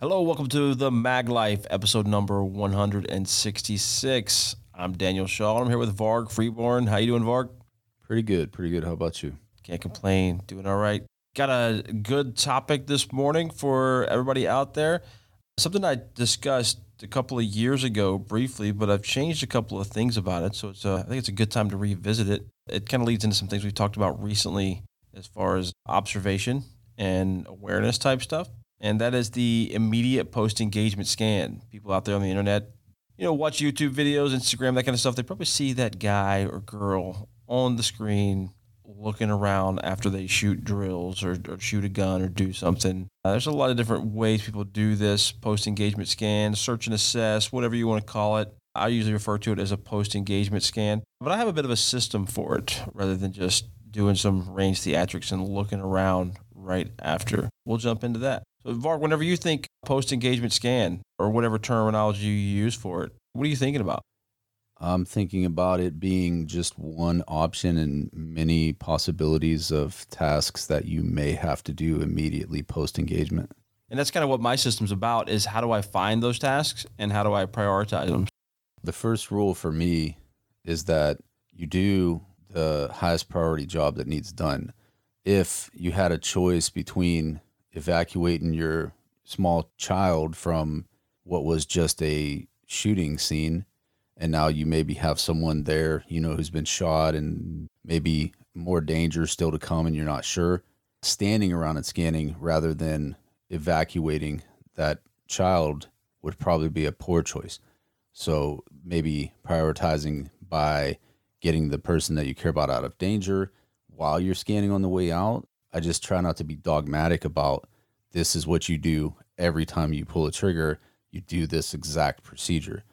Hello, welcome to the Mag Life, episode number 166. I'm Daniel Shaw. I'm here with Varg Freeborn. How you doing, Varg? Pretty good, pretty good. How about you? Can't complain. Doing all right. Got a good topic this morning for everybody out there. Something I discussed a couple of years ago briefly, but I've changed a couple of things about it. So it's a, I think it's a good time to revisit it. It kind of leads into some things we've talked about recently as far as observation and awareness type stuff. And that is the immediate post engagement scan. People out there on the internet, you know, watch YouTube videos, Instagram, that kind of stuff. They probably see that guy or girl on the screen looking around after they shoot drills or, or shoot a gun or do something. Uh, there's a lot of different ways people do this post engagement scan, search and assess, whatever you want to call it. I usually refer to it as a post engagement scan, but I have a bit of a system for it rather than just doing some range theatrics and looking around right after. We'll jump into that. So, Varg, whenever you think post engagement scan or whatever terminology you use for it, what are you thinking about? I'm thinking about it being just one option and many possibilities of tasks that you may have to do immediately post engagement. And that's kind of what my system's about is how do I find those tasks and how do I prioritize them? The first rule for me is that you do the highest priority job that needs done. If you had a choice between evacuating your small child from what was just a shooting scene and now you maybe have someone there, you know, who's been shot and maybe more danger still to come and you're not sure, standing around and scanning rather than evacuating that child would probably be a poor choice. So maybe prioritizing by getting the person that you care about out of danger while you're scanning on the way out. I just try not to be dogmatic about this is what you do every time you pull a trigger, you do this exact procedure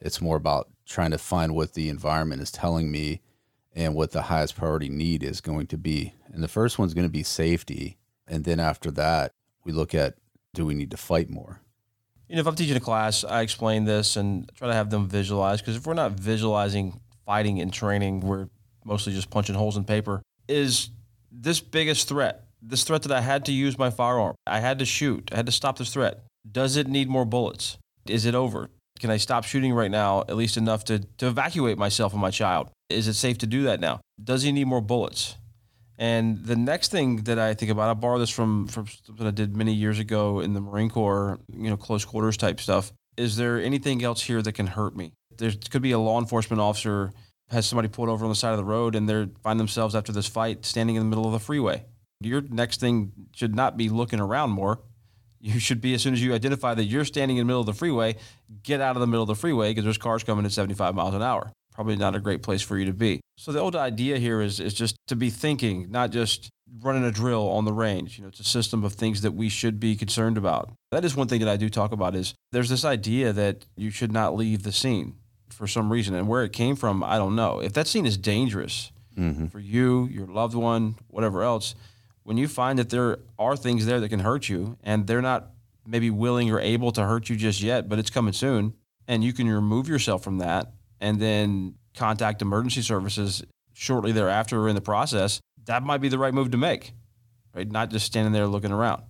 it's more about trying to find what the environment is telling me and what the highest priority need is going to be. And the first one's going to be safety. And then after that, we look at do we need to fight more? You know, if I'm teaching a class, I explain this and try to have them visualize because if we're not visualizing fighting and training, we're mostly just punching holes in paper. Is this biggest threat, this threat that I had to use my firearm, I had to shoot, I had to stop this threat, does it need more bullets? Is it over? Can I stop shooting right now, at least enough to, to evacuate myself and my child? Is it safe to do that now? Does he need more bullets? And the next thing that I think about, I borrow this from, from something I did many years ago in the Marine Corps, you know, close quarters type stuff. Is there anything else here that can hurt me? There could be a law enforcement officer has somebody pulled over on the side of the road and they find themselves after this fight standing in the middle of the freeway. Your next thing should not be looking around more you should be as soon as you identify that you're standing in the middle of the freeway, get out of the middle of the freeway because there's cars coming at 75 miles an hour. Probably not a great place for you to be. So the old idea here is is just to be thinking, not just running a drill on the range. You know, it's a system of things that we should be concerned about. That is one thing that I do talk about is there's this idea that you should not leave the scene for some reason. And where it came from, I don't know. If that scene is dangerous mm-hmm. for you, your loved one, whatever else, when you find that there are things there that can hurt you and they're not maybe willing or able to hurt you just yet, but it's coming soon, and you can remove yourself from that and then contact emergency services shortly thereafter or in the process, that might be the right move to make, right? Not just standing there looking around.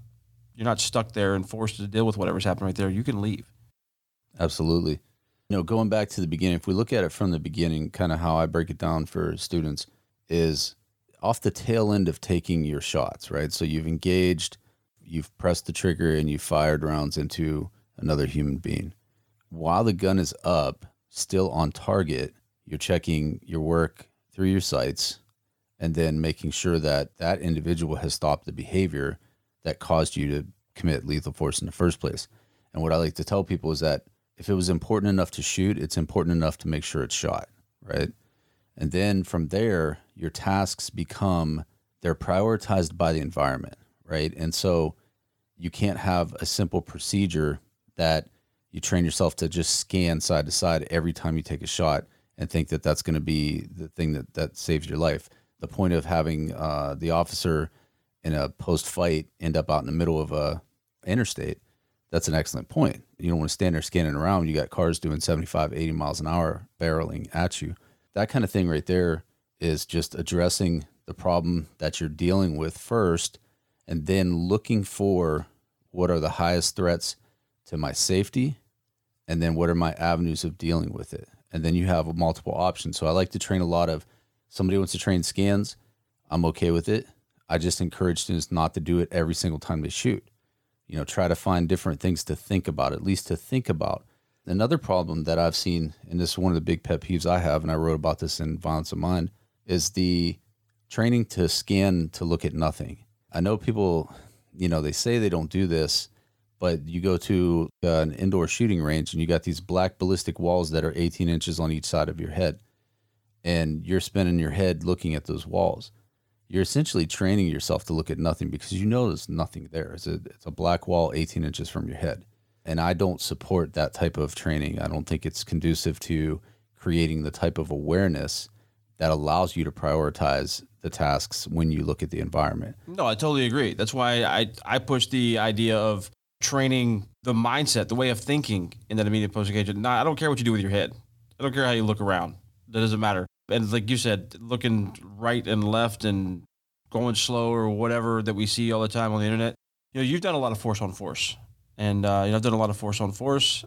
You're not stuck there and forced to deal with whatever's happening right there. You can leave. Absolutely. You know, going back to the beginning, if we look at it from the beginning, kind of how I break it down for students is off the tail end of taking your shots, right? So you've engaged, you've pressed the trigger, and you fired rounds into another human being. While the gun is up, still on target, you're checking your work through your sights and then making sure that that individual has stopped the behavior that caused you to commit lethal force in the first place. And what I like to tell people is that if it was important enough to shoot, it's important enough to make sure it's shot, right? And then from there, your tasks become they're prioritized by the environment, right? And so you can't have a simple procedure that you train yourself to just scan side to side every time you take a shot and think that that's going to be the thing that that saves your life. The point of having uh, the officer in a post fight end up out in the middle of a interstate, that's an excellent point. You don't want to stand there scanning around. You got cars doing 75, 80 miles an hour barreling at you that kind of thing right there is just addressing the problem that you're dealing with first and then looking for what are the highest threats to my safety, and then what are my avenues of dealing with it? And then you have multiple options. So I like to train a lot of somebody wants to train scans. I'm okay with it. I just encourage students not to do it every single time they shoot. You know, try to find different things to think about, at least to think about. Another problem that I've seen, and this is one of the big pet peeves I have, and I wrote about this in Violence of Mind, is the training to scan to look at nothing. I know people, you know, they say they don't do this, but you go to uh, an indoor shooting range and you got these black ballistic walls that are 18 inches on each side of your head. And you're spinning your head looking at those walls. You're essentially training yourself to look at nothing because you know there's nothing there. It's a, it's a black wall 18 inches from your head. And I don't support that type of training. I don't think it's conducive to creating the type of awareness that allows you to prioritize the tasks when you look at the environment. No, I totally agree. That's why I, I push the idea of training the mindset, the way of thinking in that immediate post engagement. I don't care what you do with your head. I don't care how you look around. That doesn't matter. And like you said, looking right and left and going slow or whatever that we see all the time on the internet. You know, you've done a lot of force on force, and uh, you know, I've done a lot of force on force.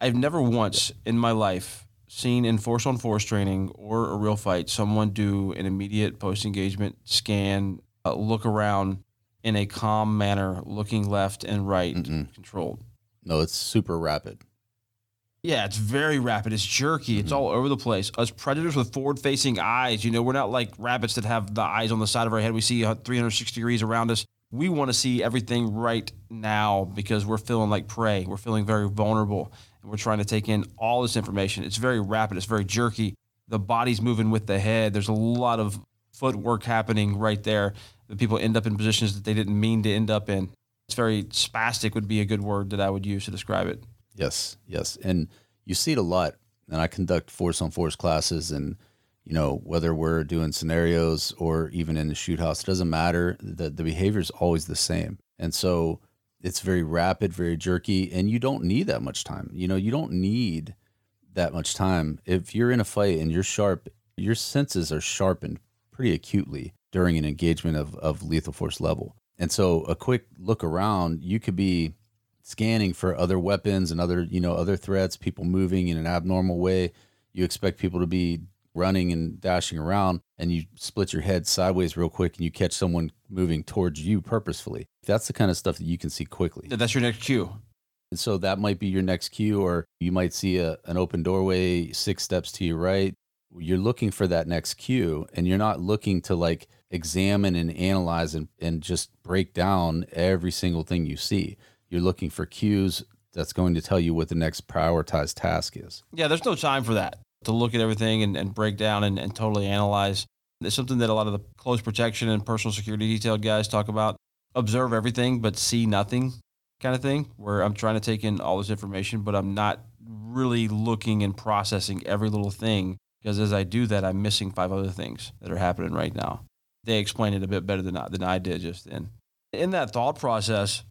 I've never once in my life seen in force on force training or a real fight someone do an immediate post engagement scan, uh, look around, in a calm manner, looking left and right, Mm-mm. controlled. No, it's super rapid. Yeah, it's very rapid. It's jerky. It's mm-hmm. all over the place. Us predators with forward-facing eyes, you know, we're not like rabbits that have the eyes on the side of our head. We see 360 degrees around us. We want to see everything right now because we're feeling like prey. We're feeling very vulnerable, and we're trying to take in all this information. It's very rapid. It's very jerky. The body's moving with the head. There's a lot of footwork happening right there that people end up in positions that they didn't mean to end up in. It's very spastic would be a good word that I would use to describe it. Yes, yes. And you see it a lot. And I conduct force on force classes and you know, whether we're doing scenarios or even in the shoot house, it doesn't matter. The the behavior is always the same. And so it's very rapid, very jerky, and you don't need that much time. You know, you don't need that much time. If you're in a fight and you're sharp, your senses are sharpened pretty acutely during an engagement of, of lethal force level. And so a quick look around, you could be scanning for other weapons and other, you know, other threats, people moving in an abnormal way. You expect people to be running and dashing around and you split your head sideways real quick and you catch someone moving towards you purposefully. That's the kind of stuff that you can see quickly. That's your next cue. And so that might be your next cue, or you might see a, an open doorway six steps to your right you're looking for that next cue and you're not looking to like examine and analyze and, and just break down every single thing you see. You're looking for cues that's going to tell you what the next prioritized task is. Yeah, there's no time for that to look at everything and, and break down and, and totally analyze. It's something that a lot of the close protection and personal security detailed guys talk about. Observe everything but see nothing kind of thing, where I'm trying to take in all this information, but I'm not really looking and processing every little thing because as I do that, I'm missing five other things that are happening right now. They explain it a bit better than I, than I did just then. In that thought process,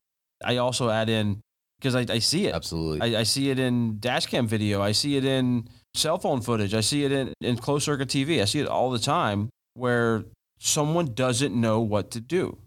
I also add in because I, I, see it. Absolutely. I, I, see it in dash cam video. I see it in cell phone footage. I see it in, in closed circuit TV. I see it all the time where someone doesn't know what to do.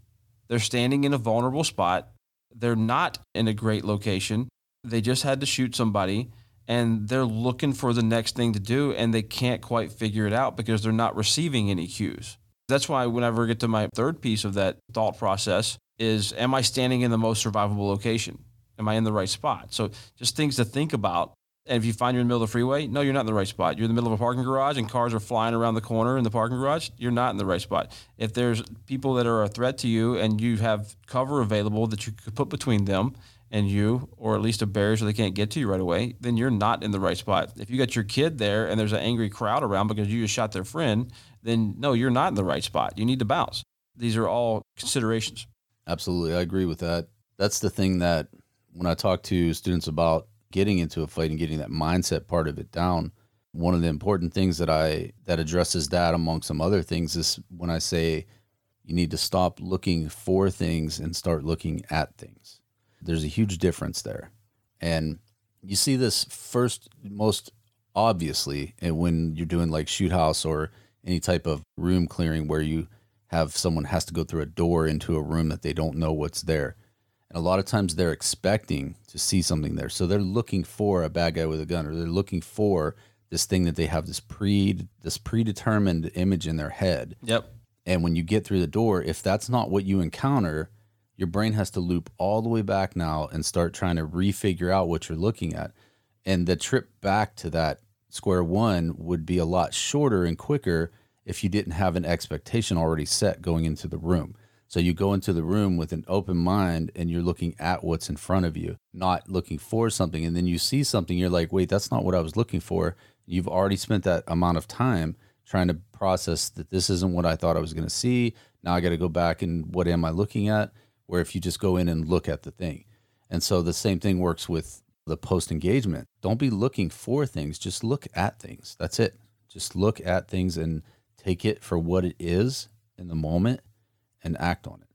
They're standing in a vulnerable spot. They're not in a great location. They just had to shoot somebody and they're looking for the next thing to do and they can't quite figure it out because they're not receiving any cues. That's why whenever I get to my third piece of that thought process is am I standing in the most survivable location? Am I in the right spot? So just things to think about. And if you find you're in the middle of the freeway, no, you're not in the right spot. You're in the middle of a parking garage and cars are flying around the corner in the parking garage, you're not in the right spot. If there's people that are a threat to you and you have cover available that you could put between them, and you, or at least a barrier so they can't get to you right away, then you're not in the right spot. If you got your kid there and there's an angry crowd around because you just shot their friend, then no, you're not in the right spot. You need to bounce. These are all considerations. Absolutely. I agree with that. That's the thing that when I talk to students about getting into a fight and getting that mindset part of it down, one of the important things that I that addresses that among some other things is when I say you need to stop looking for things and start looking at things there's a huge difference there. And you see this first most obviously and when you're doing like shoot house or any type of room clearing where you have someone has to go through a door into a room that they don't know what's there. And a lot of times they're expecting to see something there. So they're looking for a bad guy with a gun or they're looking for this thing that they have this pre this predetermined image in their head. Yep. And when you get through the door, if that's not what you encounter, your brain has to loop all the way back now and start trying to refigure out what you're looking at. And the trip back to that square one would be a lot shorter and quicker if you didn't have an expectation already set going into the room. So you go into the room with an open mind and you're looking at what's in front of you, not looking for something. And then you see something, you're like, wait, that's not what I was looking for. You've already spent that amount of time trying to process that this isn't what I thought I was going to see. Now I got to go back and what am I looking at? Where if you just go in and look at the thing. And so the same thing works with the post engagement. Don't be looking for things, just look at things. That's it. Just look at things and take it for what it is in the moment and act on it.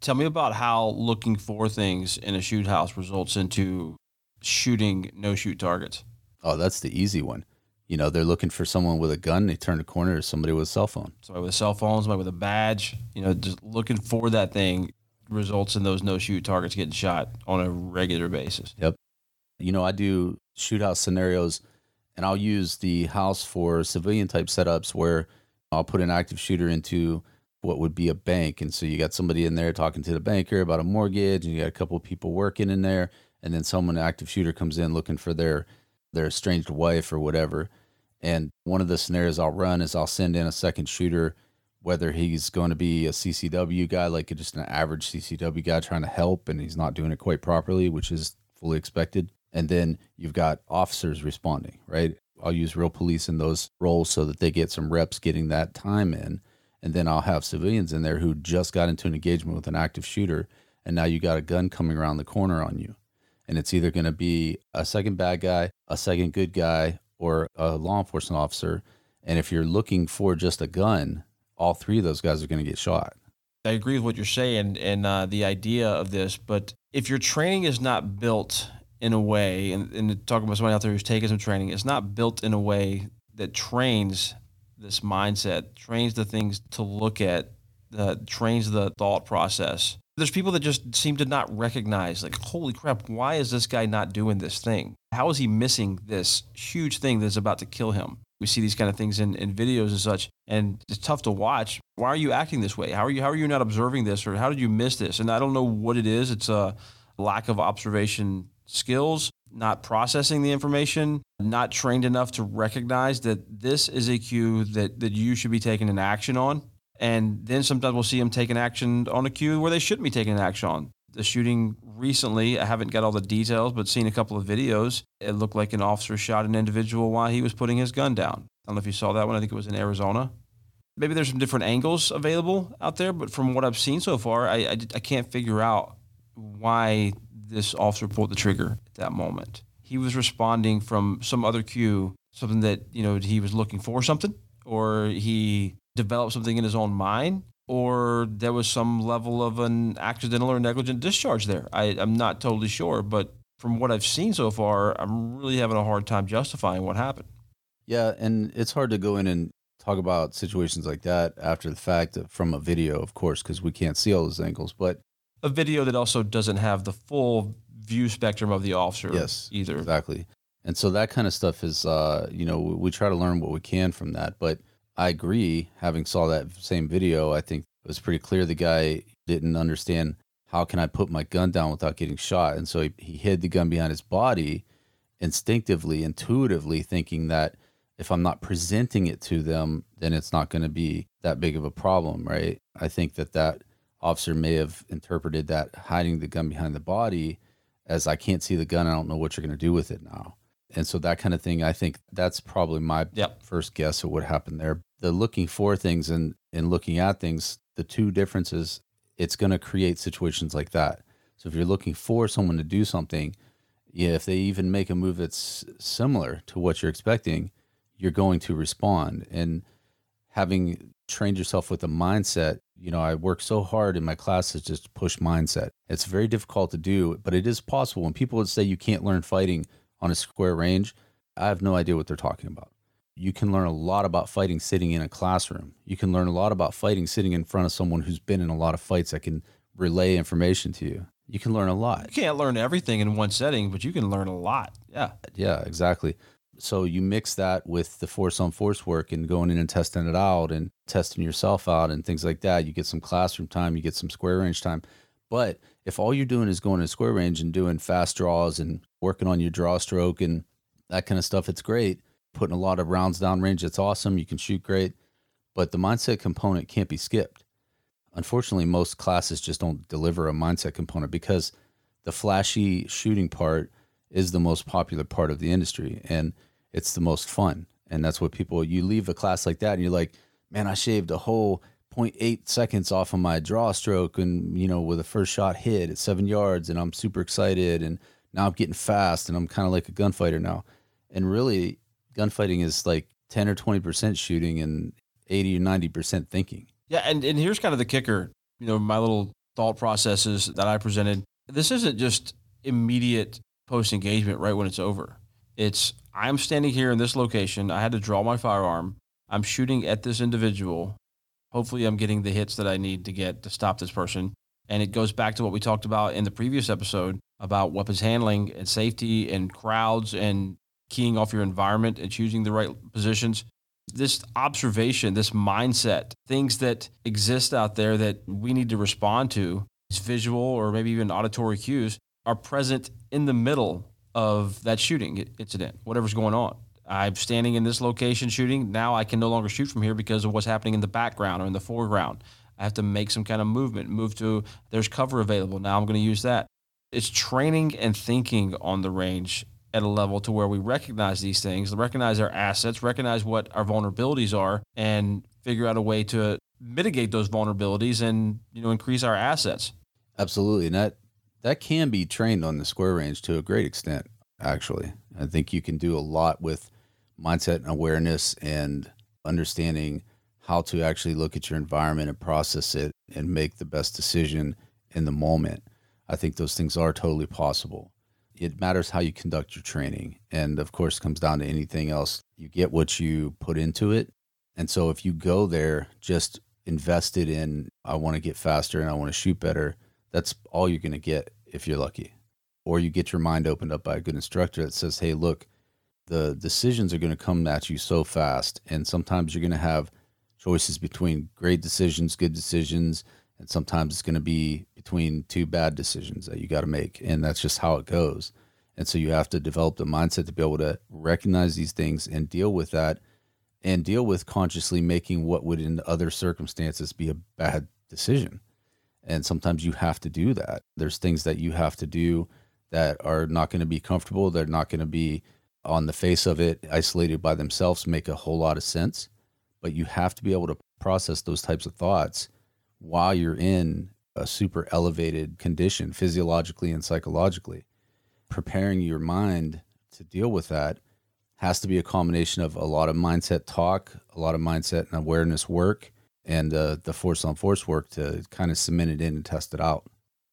Tell me about how looking for things in a shoot house results into shooting no shoot targets. Oh, that's the easy one. You know, they're looking for someone with a gun. They turn a corner, or somebody with a cell phone. Somebody with a cell phone, somebody with a badge. You know, just looking for that thing results in those no shoot targets getting shot on a regular basis. Yep. You know, I do shoot house scenarios, and I'll use the house for civilian type setups where I'll put an active shooter into what would be a bank. And so you got somebody in there talking to the banker about a mortgage, and you got a couple of people working in there, and then someone active shooter comes in looking for their their estranged wife or whatever. And one of the scenarios I'll run is I'll send in a second shooter, whether he's going to be a CCW guy, like just an average CCW guy trying to help and he's not doing it quite properly, which is fully expected. And then you've got officers responding, right? I'll use real police in those roles so that they get some reps getting that time in. And then I'll have civilians in there who just got into an engagement with an active shooter. And now you got a gun coming around the corner on you and it's either going to be a second bad guy, a second good guy, or a law enforcement officer. And if you're looking for just a gun, all three of those guys are going to get shot. I agree with what you're saying and uh, the idea of this, but if your training is not built in a way, and, and talking about somebody out there who's taken some training, it's not built in a way that trains this mindset, trains the things to look at, uh, trains the thought process there's people that just seem to not recognize, like, holy crap, why is this guy not doing this thing? How is he missing this huge thing that's about to kill him? We see these kind of things in, in videos and such, and it's tough to watch. Why are you acting this way? How are you how are you not observing this, or how did you miss this? And I don't know what it is. It's a lack of observation skills, not processing the information, not trained enough to recognize that this is a cue that that you should be taking an action on and then sometimes we'll see them taking action on a cue where they shouldn't be taking an action on. The shooting recently, I haven't got all the details, but seen a couple of videos. It looked like an officer shot an individual while he was putting his gun down. I don't know if you saw that one. I think it was in Arizona. Maybe there's some different angles available out there, but from what I've seen so far, I, I, I can't figure out why this officer pulled the trigger at that moment. He was responding from some other cue, something that, you know, he was looking for something, or he developed something in his own mind or there was some level of an accidental or negligent discharge there. I, am not totally sure, but from what I've seen so far, I'm really having a hard time justifying what happened. Yeah, and it's hard to go in and talk about situations like that after the fact from a video, of course, because we can't see all those angles. But a video that also doesn't have the full view spectrum of the officer yes, either. Exactly. And so that kind of stuff is, uh, you know, we try to learn what we can from that. But I agree. Having saw that same video, I think it was pretty clear the guy didn't understand how can I put my gun down without getting shot, and so he, he hid the gun behind his body, instinctively, intuitively, thinking that if I'm not presenting it to them, then it's not going to be that big of a problem, right? I think that that officer may have interpreted that hiding the gun behind the body as I can't see the gun, I don't know what you're going to do with it now. And so that kind of thing i think that's probably my yep. first guess of what happened there. The looking for things and and looking at things the two differences it's going to create situations like that. So if you're looking for someone to do something yeah if they even make a move that's similar to what you're expecting you're going to respond. And having trained yourself with a mindset you know i work so hard in my classes just to push mindset it's very difficult to do but it is possible when people would say you can't learn fighting on a square range, I have no idea what they're talking about. You can learn a lot about fighting sitting in a classroom. You can learn a lot about fighting sitting in front of someone who's been in a lot of fights that can relay information to you. You can learn a lot. You can't learn everything in one setting, but you can learn a lot. Yeah. Yeah, exactly. So you mix that with the force on force work and going in and testing it out and testing yourself out and things like that. You get some classroom time, you get some square range time. But if all you're doing is going to square range and doing fast draws and working on your draw stroke and that kind of stuff, it's great. Putting a lot of rounds down range, it's awesome. You can shoot great. But the mindset component can't be skipped. Unfortunately, most classes just don't deliver a mindset component because the flashy shooting part is the most popular part of the industry and it's the most fun. And that's what people, you leave a class like that and you're like, man, I shaved a whole 0.8 seconds off of my draw stroke and, you know, with the first shot hit at seven yards and I'm super excited and now I'm getting fast and I'm kind of like a gunfighter now. And really, gunfighting is like 10 or 20% shooting and 80 or 90% thinking. Yeah, and, and here's kind of the kicker. You know, my little thought processes that I presented. This isn't just immediate post engagement right when it's over. It's I'm standing here in this location. I had to draw my firearm. I'm shooting at this individual. Hopefully, I'm getting the hits that I need to get to stop this person. And it goes back to what we talked about in the previous episode about weapons handling and safety and crowds and keying off your environment and choosing the right positions this observation, this mindset, things that exist out there that we need to respond to, visual or maybe even auditory cues, are present in the middle of that shooting incident, whatever's going on. I'm standing in this location shooting. Now I can no longer shoot from here because of what's happening in the background or in the foreground. I have to make some kind of movement, move to there's cover available. Now I'm going to use that. It's training and thinking on the range at a level to where we recognize these things, recognize our assets, recognize what our vulnerabilities are, and figure out a way to mitigate those vulnerabilities and you know increase our assets. Absolutely, and that that can be trained on the square range to a great extent. Actually, I think you can do a lot with mindset and awareness and understanding how to actually look at your environment and process it and make the best decision in the moment. I think those things are totally possible it matters how you conduct your training. And of course, comes down to anything else. You get what you put into it. And so if you go there just invested in, I want to get faster and I want to shoot better, that's all you're going to get if you're lucky. Or you get your mind opened up by a good instructor that says, hey, look, the decisions are going to come at you so fast. And sometimes you're going to have choices between great decisions, good decisions, and sometimes it's going to be between two bad decisions that you got to make. And that's just how it goes. And so you have to develop the mindset to be able to recognize these things and deal with that and deal with consciously making what would in other circumstances be a bad decision. And sometimes you have to do that. There's things that you have to do that are not going to be comfortable. They're not going to be on the face of it, isolated by themselves, make a whole lot of sense. But you have to be able to process those types of thoughts while you're in a super elevated condition physiologically and psychologically. Preparing your mind to deal with that has to be a combination of a lot of mindset talk, a lot of mindset and awareness work, and uh, the force on force work to kind of cement it in and test it out.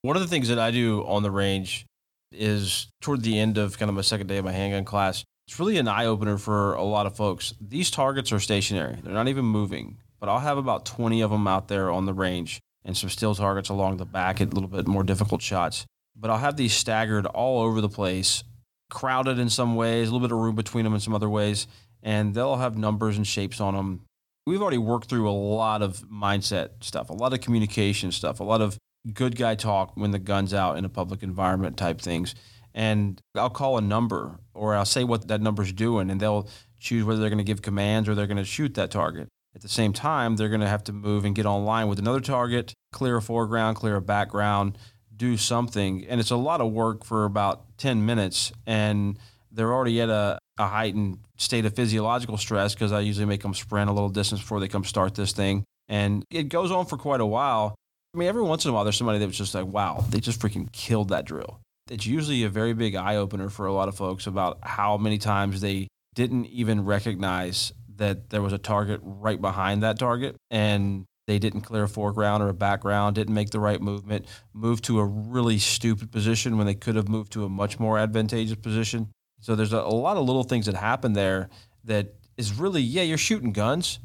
One of the things that I do on the range is toward the end of kind of my second day of my handgun class. It's really an eye opener for a lot of folks. These targets are stationary, they're not even moving but I'll have about 20 of them out there on the range and some still targets along the back at a little bit more difficult shots. But I'll have these staggered all over the place, crowded in some ways, a little bit of room between them in some other ways, and they'll have numbers and shapes on them. We've already worked through a lot of mindset stuff, a lot of communication stuff, a lot of good guy talk when the gun's out in a public environment type things. And I'll call a number or I'll say what that number's doing, and they'll choose whether they're going to give commands or they're going to shoot that target. At the same time, they're going to have to move and get online with another target, clear a foreground, clear a background, do something. And it's a lot of work for about 10 minutes. And they're already at a, a heightened state of physiological stress because I usually make them sprint a little distance before they come start this thing. And it goes on for quite a while. I mean, every once in a while, there's somebody that was just like, wow, they just freaking killed that drill. It's usually a very big eye opener for a lot of folks about how many times they didn't even recognize that there was a target right behind that target and they didn't clear a foreground or a background, didn't make the right movement, moved to a really stupid position when they could have moved to a much more advantageous position. So there's a, a lot of little things that happen there that is really, yeah, you're shooting guns,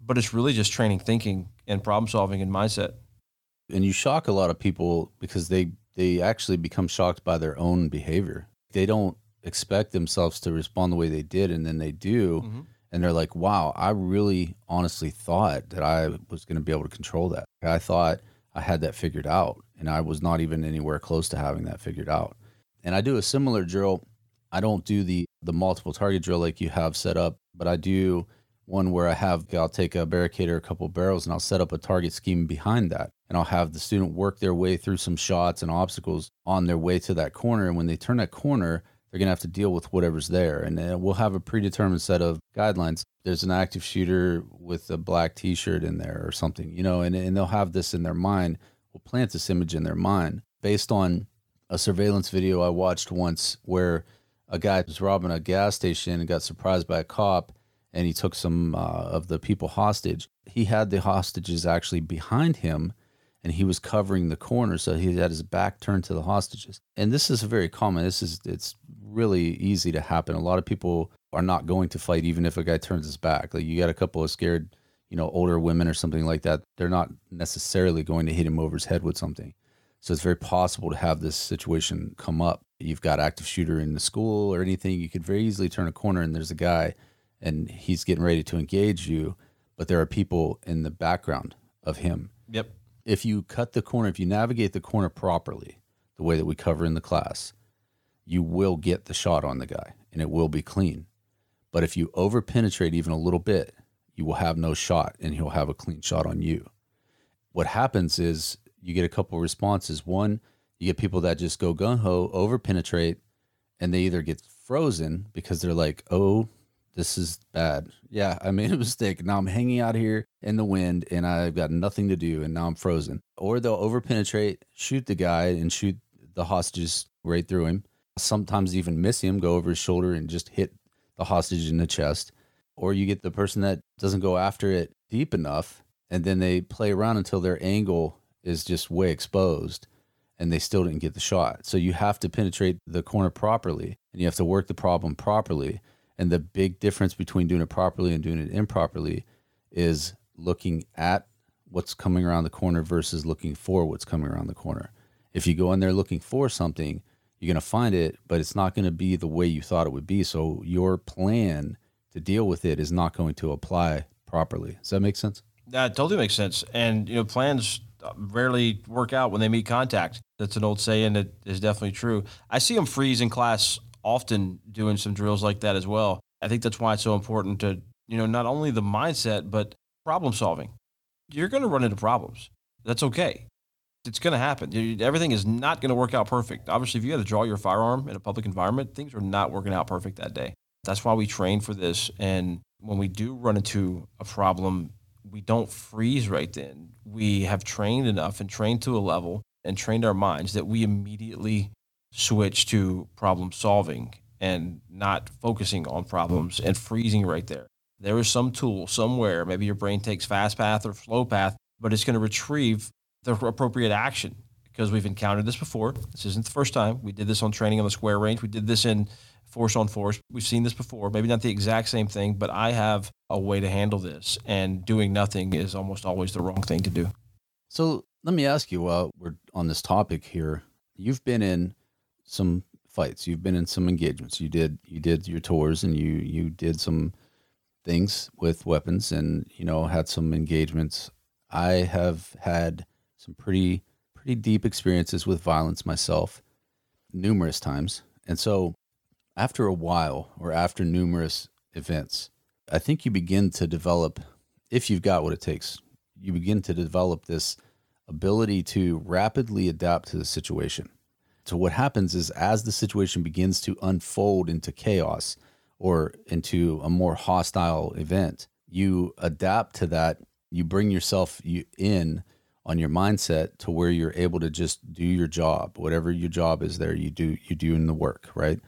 but it's really just training thinking and problem solving and mindset. And you shock a lot of people because they they actually become shocked by their own behavior. They don't expect themselves to respond the way they did, and then they do. Mm-hmm. And they're like, wow, I really honestly thought that I was going to be able to control that. I thought I had that figured out, and I was not even anywhere close to having that figured out. And I do a similar drill. I don't do the the multiple target drill like you have set up, but I do one where I have I'll take a barricade or a couple barrels and I'll set up a target scheme behind that. And I'll have the student work their way through some shots and obstacles on their way to that corner. And when they turn that corner, they're going to have to deal with whatever's there. And we'll have a predetermined set of guidelines. There's an active shooter with a black t shirt in there or something, you know, and, and they'll have this in their mind. We'll plant this image in their mind based on a surveillance video I watched once where a guy was robbing a gas station and got surprised by a cop and he took some uh, of the people hostage. He had the hostages actually behind him and he was covering the corner so he had his back turned to the hostages. And this is very common. This is it's really easy to happen. A lot of people are not going to fight even if a guy turns his back. Like you got a couple of scared, you know, older women or something like that. They're not necessarily going to hit him over his head with something. So it's very possible to have this situation come up. You've got active shooter in the school or anything. You could very easily turn a corner and there's a guy and he's getting ready to engage you, but there are people in the background of him. Yep. If you cut the corner, if you navigate the corner properly, the way that we cover in the class, you will get the shot on the guy and it will be clean. But if you over penetrate even a little bit, you will have no shot and he'll have a clean shot on you. What happens is you get a couple responses. One, you get people that just go gun ho, over penetrate, and they either get frozen because they're like, oh, this is bad. Yeah, I made a mistake. Now I'm hanging out here in the wind and I've got nothing to do and now I'm frozen. Or they'll over penetrate, shoot the guy and shoot the hostages right through him. Sometimes even miss him, go over his shoulder and just hit the hostage in the chest. Or you get the person that doesn't go after it deep enough and then they play around until their angle is just way exposed and they still didn't get the shot. So you have to penetrate the corner properly and you have to work the problem properly and the big difference between doing it properly and doing it improperly is looking at what's coming around the corner versus looking for what's coming around the corner. If you go in there looking for something, you're going to find it, but it's not going to be the way you thought it would be. So your plan to deal with it is not going to apply properly. Does that make sense? That totally makes sense. And you know, plans rarely work out when they meet contact. That's an old saying that is definitely true. I see them freeze in class often doing some drills like that as well. I think that's why it's so important to, you know, not only the mindset, but problem solving. You're going to run into problems. That's okay. It's going to happen. Everything is not going to work out perfect. Obviously, if you got to draw your firearm in a public environment, things are not working out perfect that day. That's why we train for this. And when we do run into a problem, we don't freeze right then. We have trained enough and trained to a level and trained our minds that we immediately switch to problem solving and not focusing on problems and freezing right there. There is some tool somewhere, maybe your brain takes fast path or slow path, but it's going to retrieve the appropriate action because we've encountered this before. This isn't the first time. We did this on training on the square range. We did this in force on force. We've seen this before. Maybe not the exact same thing, but I have a way to handle this. And doing nothing is almost always the wrong thing to do. So let me ask you while we're on this topic here. You've been in some fights. You've been in some engagements. You did you did your tours and you you did some things with weapons and you know had some engagements. I have had some pretty pretty deep experiences with violence myself numerous times. And so after a while or after numerous events, I think you begin to develop if you've got what it takes. You begin to develop this ability to rapidly adapt to the situation so what happens is as the situation begins to unfold into chaos or into a more hostile event, you adapt to that. You bring yourself in on your mindset to where you're able to just do your job, whatever your job is there, you do you do in the work, right?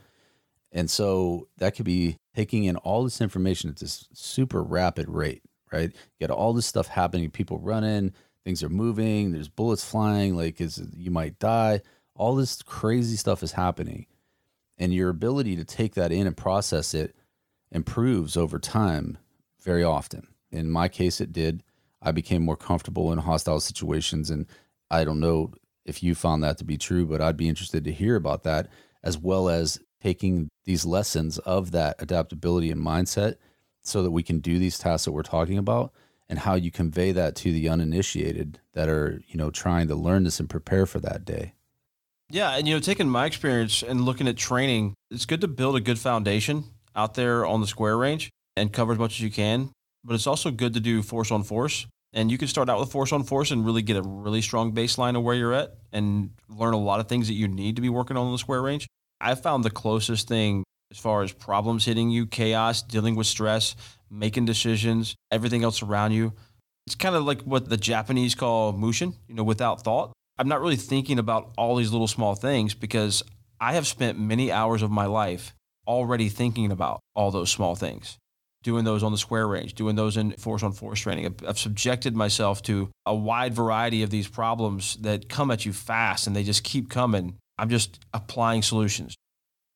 And so that could be taking in all this information at this super rapid rate, right? You got all this stuff happening, people running, things are moving, there's bullets flying, like is you might die. All this crazy stuff is happening. And your ability to take that in and process it improves over time very often. In my case it did. I became more comfortable in hostile situations and i don't know if you found that to be true, but I'd be interested to hear about that as well as taking these lessons of that adaptability and mindset so that we can do these tasks that we're talking about and how you convey that to the uninitiated that are, you know, trying to learn this and prepare for that day. Yeah, and you know, taking my experience and looking at training, it's good to build a good foundation out there on the square range and cover as much as you can. But it's also good to do force on force. And you can start out with force on force and really get a really strong baseline of where you're at and learn a lot of things that you need to be working on in the square range. I found the closest thing as far as problems hitting you, chaos, dealing with stress, making decisions, everything else around you. It's kind of like what the Japanese call mushin, you know, without thought. I'm not really thinking about all these little small things because I have spent many hours of my life already thinking about all those small things, doing those on the square range, doing those in force on force training. I've, I've subjected myself to a wide variety of these problems that come at you fast and they just keep coming. I'm just applying solutions.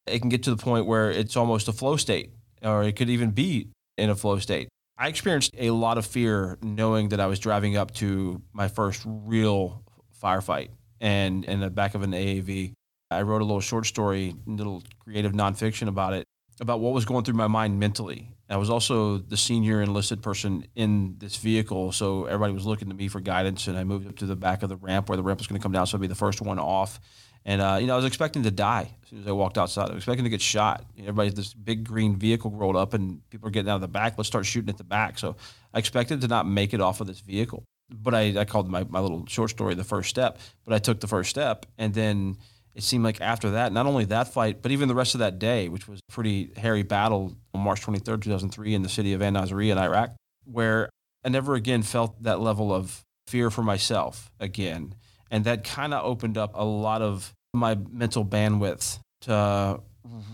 It can get to the point where it's almost a flow state, or it could even be in a flow state. I experienced a lot of fear knowing that I was driving up to my first real firefight and in the back of an AAV. I wrote a little short story, little creative nonfiction about it, about what was going through my mind mentally. I was also the senior enlisted person in this vehicle, so everybody was looking to me for guidance. And I moved up to the back of the ramp where the ramp was going to come down, so I'd be the first one off. And uh, you know, I was expecting to die as soon as I walked outside. I was expecting to get shot. Everybody, this big green vehicle rolled up, and people are getting out of the back. Let's start shooting at the back. So I expected to not make it off of this vehicle. But I, I called my, my little short story the first step. But I took the first step, and then it seemed like after that, not only that fight, but even the rest of that day, which was a pretty hairy battle on March 23rd, 2003, in the city of An Nasiriyah in Iraq, where I never again felt that level of fear for myself again. And that kind of opened up a lot of my mental bandwidth to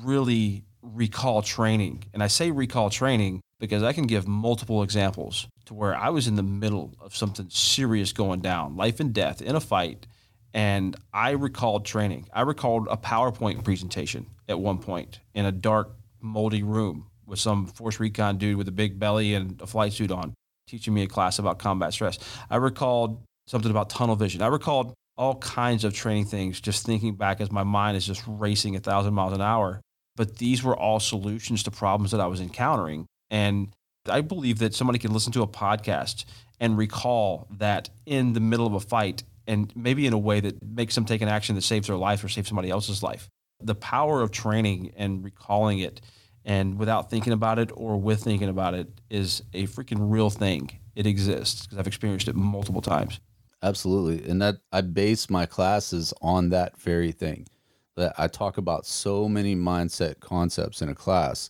really recall training. And I say recall training because I can give multiple examples to where I was in the middle of something serious going down, life and death in a fight. And I recalled training. I recalled a PowerPoint presentation at one point in a dark, moldy room with some force recon dude with a big belly and a flight suit on teaching me a class about combat stress. I recalled something about tunnel vision. I recalled all kinds of training things just thinking back as my mind is just racing a thousand miles an hour. But these were all solutions to problems that I was encountering. And I believe that somebody can listen to a podcast and recall that in the middle of a fight and maybe in a way that makes them take an action that saves their life or saves somebody else's life. The power of training and recalling it and without thinking about it or with thinking about it is a freaking real thing. It exists because I've experienced it multiple times. Absolutely. And that I base my classes on that very thing. That I talk about so many mindset concepts in a class.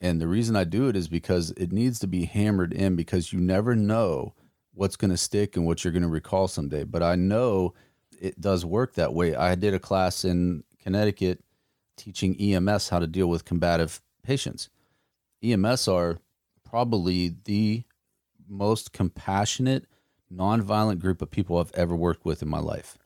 And the reason I do it is because it needs to be hammered in because you never know what's going to stick and what you're going to recall someday. But I know it does work that way. I did a class in Connecticut teaching EMS how to deal with combative patients. EMS are probably the most compassionate nonviolent group of people I've ever worked with in my life.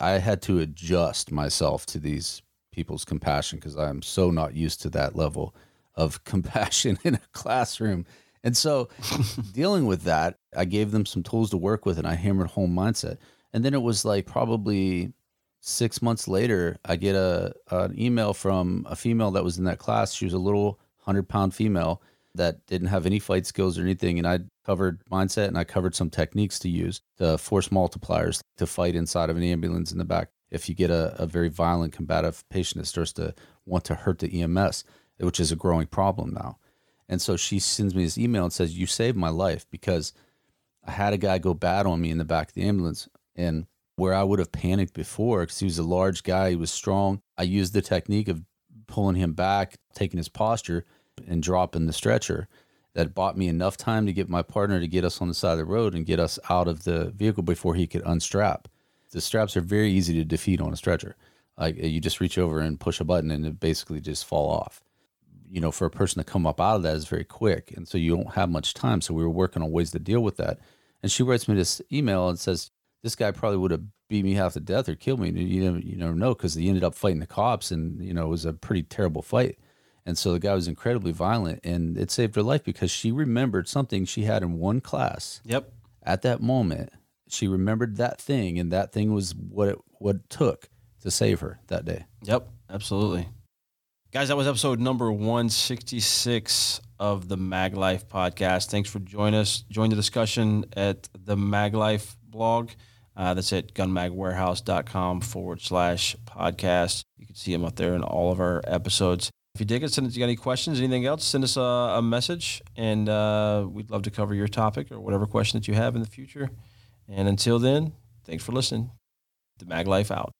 I had to adjust myself to these people's compassion because I'm so not used to that level of compassion in a classroom. And so, dealing with that, I gave them some tools to work with and I hammered home mindset. And then it was like probably six months later, I get a an email from a female that was in that class. She was a little hundred pound female that didn't have any fight skills or anything. And I covered mindset and I covered some techniques to use the force multipliers to fight inside of an ambulance in the back. If you get a, a very violent combative patient that starts to want to hurt the EMS, which is a growing problem now. And so she sends me this email and says, You saved my life because I had a guy go bad on me in the back of the ambulance. And where I would have panicked before, because he was a large guy, he was strong, I used the technique of pulling him back, taking his posture, and dropping the stretcher that bought me enough time to get my partner to get us on the side of the road and get us out of the vehicle before he could unstrap. The straps are very easy to defeat on a stretcher. Like you just reach over and push a button and it basically just fall off. You know, for a person to come up out of that is very quick. And so you don't have much time. So we were working on ways to deal with that. And she writes me this email and says, This guy probably would have beat me half to death or killed me. You never, you never know because he ended up fighting the cops and, you know, it was a pretty terrible fight. And so the guy was incredibly violent and it saved her life because she remembered something she had in one class. Yep. At that moment, she remembered that thing and that thing was what it what it took to save her that day. Yep, absolutely. Guys, that was episode number 166 of the Mag Life podcast. Thanks for joining us. Join the discussion at the Mag Life blog. Uh, that's at gunmagwarehouse.com forward slash podcast. You can see them up there in all of our episodes. If you dig it, send us, you got any questions, anything else, send us a, a message, and uh, we'd love to cover your topic or whatever question that you have in the future. And until then, thanks for listening. The Mag Life out.